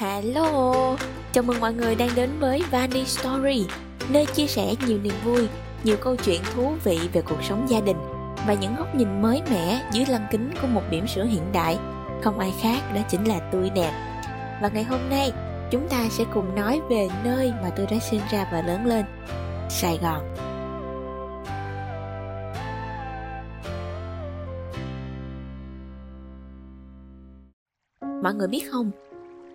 Hello, chào mừng mọi người đang đến với Vani Story, nơi chia sẻ nhiều niềm vui, nhiều câu chuyện thú vị về cuộc sống gia đình và những góc nhìn mới mẻ dưới lăng kính của một điểm sữa hiện đại. Không ai khác đó chính là tôi đẹp. Và ngày hôm nay, chúng ta sẽ cùng nói về nơi mà tôi đã sinh ra và lớn lên, Sài Gòn. Mọi người biết không,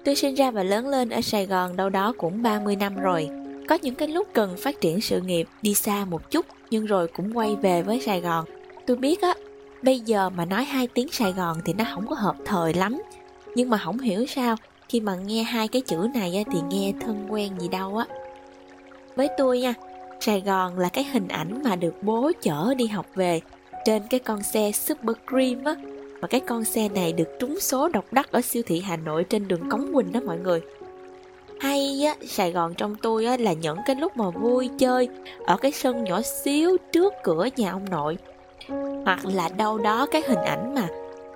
Tôi sinh ra và lớn lên ở Sài Gòn đâu đó cũng 30 năm rồi. Có những cái lúc cần phát triển sự nghiệp đi xa một chút nhưng rồi cũng quay về với Sài Gòn. Tôi biết á, bây giờ mà nói hai tiếng Sài Gòn thì nó không có hợp thời lắm. Nhưng mà không hiểu sao khi mà nghe hai cái chữ này á, thì nghe thân quen gì đâu á. Với tôi nha, Sài Gòn là cái hình ảnh mà được bố chở đi học về trên cái con xe Super Cream á mà cái con xe này được trúng số độc đắc ở siêu thị Hà Nội trên đường Cống Quỳnh đó mọi người. Hay á, Sài Gòn trong tôi á là những cái lúc mà vui chơi ở cái sân nhỏ xíu trước cửa nhà ông nội. Hoặc là đâu đó cái hình ảnh mà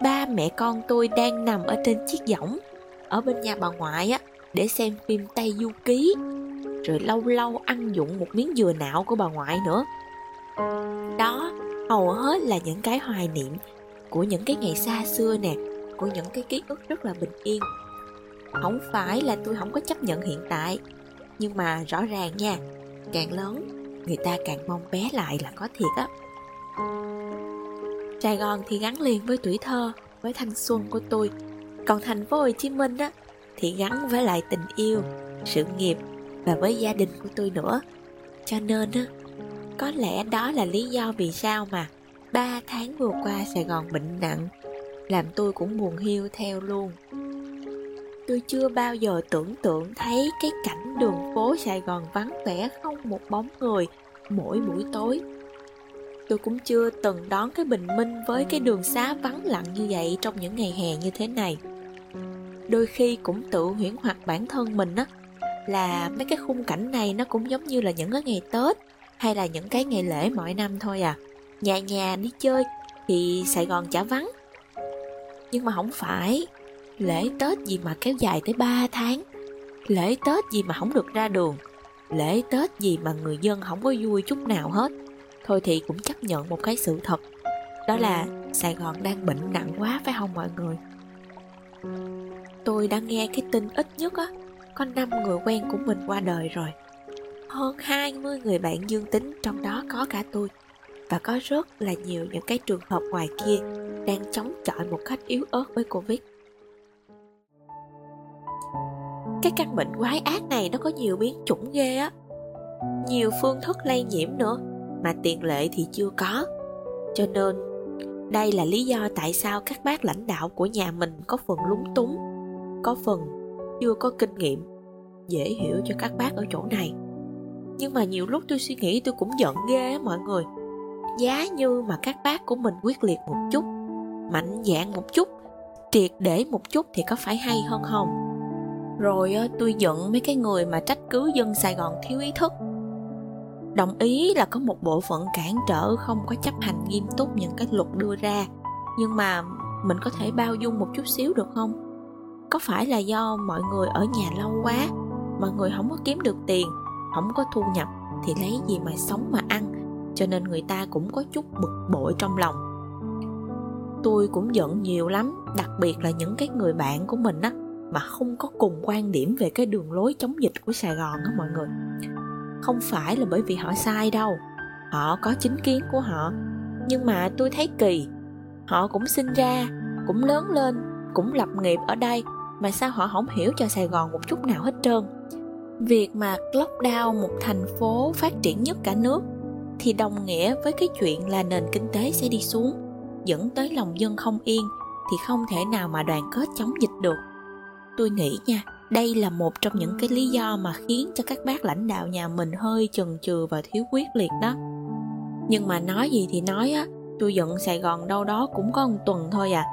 ba mẹ con tôi đang nằm ở trên chiếc võng ở bên nhà bà ngoại á, để xem phim Tây Du Ký. Rồi lâu lâu ăn dụng một miếng dừa não của bà ngoại nữa. Đó, hầu hết là những cái hoài niệm của những cái ngày xa xưa nè, của những cái ký ức rất là bình yên. Không phải là tôi không có chấp nhận hiện tại, nhưng mà rõ ràng nha, càng lớn, người ta càng mong bé lại là có thiệt á. Sài gòn thì gắn liền với tuổi thơ, với thanh xuân của tôi. Còn thành phố hồ chí minh á, thì gắn với lại tình yêu, sự nghiệp và với gia đình của tôi nữa. Cho nên á, có lẽ đó là lý do vì sao mà ba tháng vừa qua Sài Gòn bệnh nặng, Làm tôi cũng buồn hiu theo luôn. Tôi chưa bao giờ tưởng tượng thấy cái cảnh đường phố Sài Gòn vắng vẻ không một bóng người mỗi buổi tối. Tôi cũng chưa từng đón cái bình minh với cái đường xá vắng lặng như vậy trong những ngày hè như thế này. Đôi khi cũng tự huyễn hoặc bản thân mình á, Là mấy cái khung cảnh này nó cũng giống như là những cái ngày Tết Hay là những cái ngày lễ mỗi năm thôi à nhà nhà đi chơi thì Sài Gòn chả vắng. Nhưng mà không phải, lễ Tết gì mà kéo dài tới 3 tháng, lễ Tết gì mà không được ra đường, lễ Tết gì mà người dân không có vui chút nào hết. Thôi thì cũng chấp nhận một cái sự thật, đó là Sài Gòn đang bệnh nặng quá phải không mọi người? Tôi đã nghe cái tin ít nhất á, có 5 người quen của mình qua đời rồi. Hơn 20 người bạn dương tính trong đó có cả tôi và có rất là nhiều những cái trường hợp ngoài kia đang chống chọi một cách yếu ớt với Covid. Cái căn bệnh quái ác này nó có nhiều biến chủng ghê á. Nhiều phương thức lây nhiễm nữa mà tiền lệ thì chưa có. Cho nên đây là lý do tại sao các bác lãnh đạo của nhà mình có phần lúng túng, có phần chưa có kinh nghiệm. Dễ hiểu cho các bác ở chỗ này. Nhưng mà nhiều lúc tôi suy nghĩ tôi cũng giận ghê á mọi người giá như mà các bác của mình quyết liệt một chút, mạnh dạn một chút, triệt để một chút thì có phải hay hơn không? Rồi ờ, tôi giận mấy cái người mà trách cứ dân sài gòn thiếu ý thức. Đồng ý là có một bộ phận cản trở không có chấp hành nghiêm túc những cái luật đưa ra, nhưng mà mình có thể bao dung một chút xíu được không? Có phải là do mọi người ở nhà lâu quá, mọi người không có kiếm được tiền không có thu nhập thì lấy gì mà sống mà ăn? Cho nên người ta cũng có chút bực bội trong lòng. Tôi cũng giận nhiều lắm, đặc biệt là những cái người bạn của mình á, mà không có cùng quan điểm về cái đường lối chống dịch của sài gòn á mọi người. Không phải là bởi vì họ sai đâu, họ có chính kiến của họ. Nhưng mà tôi thấy kỳ, họ cũng sinh ra, cũng lớn lên, cũng lập nghiệp ở đây, mà sao họ không hiểu cho sài gòn một chút nào hết trơn? Việc mà lockdown một thành phố phát triển nhất cả nước thì đồng nghĩa với cái chuyện là nền kinh tế sẽ đi xuống, dẫn tới lòng dân không yên thì không thể nào mà đoàn kết chống dịch được. Tôi nghĩ nha, đây là một trong những cái lý do mà khiến cho các bác lãnh đạo nhà mình hơi chần chừ và thiếu quyết liệt đó. Nhưng mà nói gì thì nói á, tôi giận sài gòn đâu đó cũng có một tuần thôi à.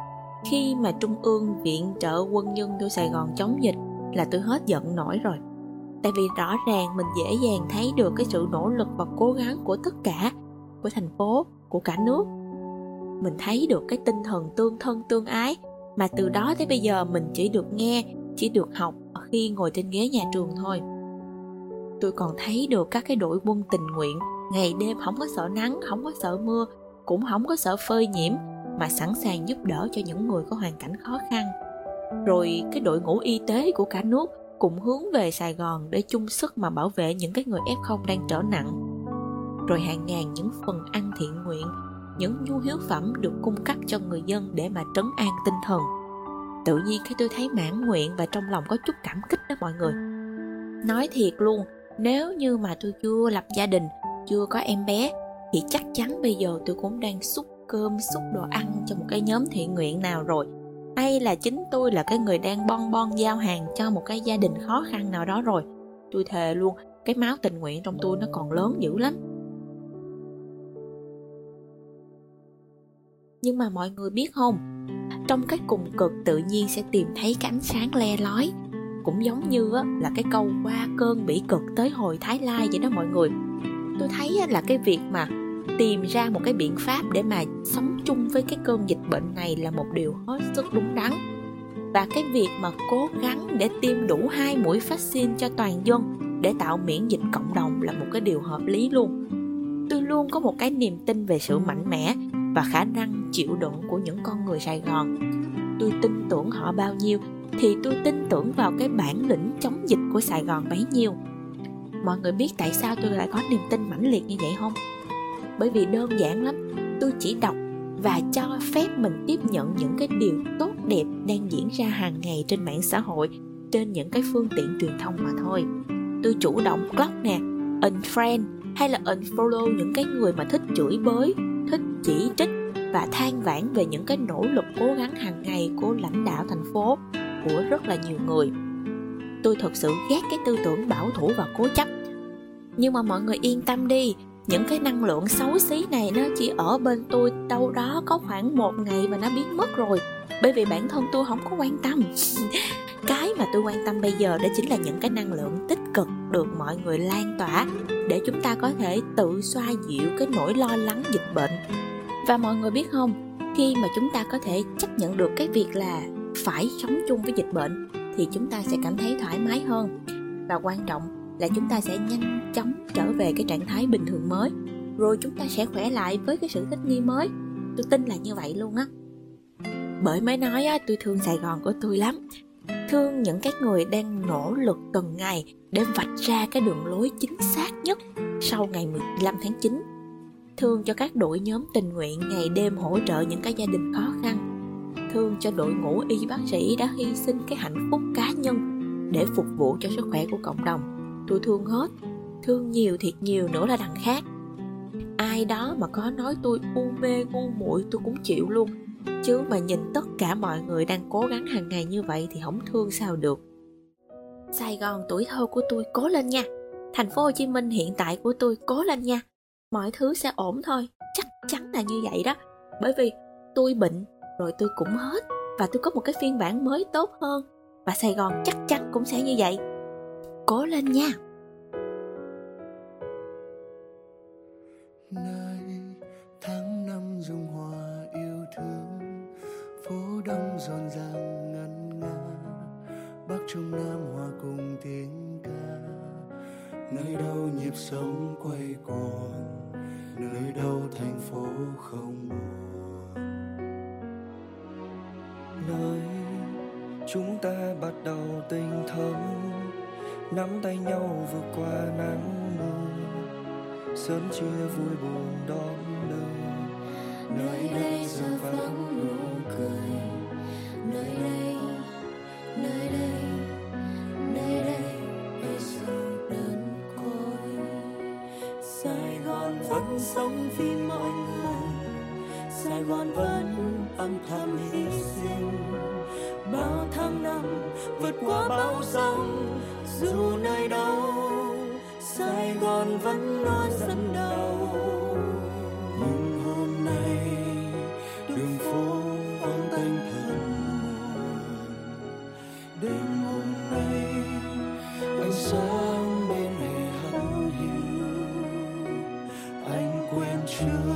Khi mà trung ương viện trợ quân nhân cho sài gòn chống dịch là tôi hết giận nổi rồi tại vì rõ ràng mình dễ dàng thấy được cái sự nỗ lực và cố gắng của tất cả, của thành phố, của cả nước. Mình thấy được cái tinh thần tương thân tương ái, mà từ đó tới bây giờ mình chỉ được nghe, chỉ được học khi ngồi trên ghế nhà trường thôi. Tôi còn thấy được các cái đội quân tình nguyện, ngày đêm không có sợ nắng, không có sợ mưa, cũng không có sợ phơi nhiễm, mà sẵn sàng giúp đỡ cho những người có hoàn cảnh khó khăn. Rồi cái đội ngũ y tế của cả nước cũng hướng về Sài Gòn để chung sức mà bảo vệ những cái người F0 đang trở nặng. Rồi hàng ngàn những phần ăn thiện nguyện, những nhu yếu phẩm được cung cấp cho người dân để mà trấn an tinh thần. Tự nhiên khi tôi thấy mãn nguyện và trong lòng có chút cảm kích đó mọi người. Nói thiệt luôn, nếu như mà tôi chưa lập gia đình, chưa có em bé thì chắc chắn bây giờ tôi cũng đang xúc cơm, xúc đồ ăn cho một cái nhóm thiện nguyện nào rồi hay là chính tôi là cái người đang bon bon giao hàng cho một cái gia đình khó khăn nào đó rồi. Tôi thề luôn, cái máu tình nguyện trong tôi nó còn lớn dữ lắm. Nhưng mà mọi người biết không? Trong cái cùng cực tự nhiên sẽ tìm thấy cái ánh sáng le lói. Cũng giống như là cái câu qua cơn bỉ cực tới hồi thái lai vậy đó mọi người. Tôi thấy là cái việc mà tìm ra một cái biện pháp để mà sống chung với cái cơn dịch bệnh này là một điều hết sức đúng đắn. Và cái việc mà cố gắng để tiêm đủ hai mũi vaccine cho toàn dân để tạo miễn dịch cộng đồng là một cái điều hợp lý luôn. Tôi luôn có một cái niềm tin về sự mạnh mẽ và khả năng chịu đựng của những con người sài gòn. Tôi tin tưởng họ bao nhiêu thì tôi tin tưởng vào cái bản lĩnh chống dịch của sài gòn bấy nhiêu. Mọi người biết tại sao tôi lại có niềm tin mãnh liệt như vậy không? Bởi vì đơn giản lắm. Tôi chỉ đọc và cho phép mình tiếp nhận những cái điều tốt đẹp đang diễn ra hàng ngày trên mạng xã hội, trên những cái phương tiện truyền thông mà thôi. Tôi chủ động block nè, unfriend hay là unfollow những cái người mà thích chửi bới, thích chỉ trích và than vãn về những cái nỗ lực cố gắng hàng ngày của lãnh đạo thành phố, của rất là nhiều người. Tôi thật sự ghét cái tư tưởng bảo thủ và cố chấp. Nhưng mà mọi người yên tâm đi những cái năng lượng xấu xí này nó chỉ ở bên tôi đâu đó có khoảng một ngày và nó biến mất rồi. Bởi vì bản thân tôi không có quan tâm. Cái mà tôi quan tâm bây giờ đó chính là những cái năng lượng tích cực được mọi người lan tỏa để chúng ta có thể tự xoa dịu cái nỗi lo lắng dịch bệnh. Và mọi người biết không, khi mà chúng ta có thể chấp nhận được cái việc là phải sống chung với dịch bệnh thì chúng ta sẽ cảm thấy thoải mái hơn. Và quan trọng là chúng ta sẽ nhanh chóng trở về cái trạng thái bình thường mới. Rồi chúng ta sẽ khỏe lại với cái sự thích nghi mới. Tôi tin là như vậy luôn á. Bởi mới nói á, tôi thương sài gòn của tôi lắm. Thương những cái người đang nỗ lực từng ngày để vạch ra cái đường lối chính xác nhất sau ngày 15 tháng 9 thương cho các đội nhóm tình nguyện ngày đêm hỗ trợ những cái gia đình khó khăn. Thương cho đội ngũ y bác sĩ đã hy sinh cái hạnh phúc cá nhân để phục vụ cho sức khỏe của cộng đồng tôi thương hết. Thương nhiều thiệt nhiều nữa là đằng khác. Ai đó mà có nói tôi u mê, ngu muội, tôi cũng chịu luôn. Chứ mà nhìn tất cả mọi người đang cố gắng hàng ngày như vậy thì không thương sao được. Sài gòn tuổi thơ của tôi cố lên nha. Thành phố hồ chí minh hiện tại của tôi cố lên nha. Mọi thứ sẽ ổn thôi. Chắc chắn là như vậy đó. Bởi vì tôi bệnh, rồi tôi cũng hết. Và tôi có một cái phiên bản mới tốt hơn. Và sài gòn chắc chắn cũng sẽ như vậy cố lên nha. Nơi tháng năm dung hòa yêu thương, phố đông rộn ràng ngân nga, bắc trung nam hòa cùng tiếng ca. Nơi đâu nhịp sống quay cuồng, nơi đâu thành phố không buồn. Nơi chúng ta bắt đầu tình thấm nắm tay nhau vượt qua nắng mưa. Sớm chia vui buồn đón đưa nơi đây giờ vẫn nụ cười. Nơi đây nơi đây nơi đây bây giờ đơn côi. Sài gòn vẫn sống vì mọi người. Sài gòn vẫn âm thầm hy sinh. Bao tháng năm vượt qua bao dòng dù nơi đâu, sài gòn vẫn luôn dẫn đầu nhưng hôm nay, đường phố vắng tanh thân buồn đêm hôm nay, ánh sáng bên hè hắt hiu. Anh quên chưa?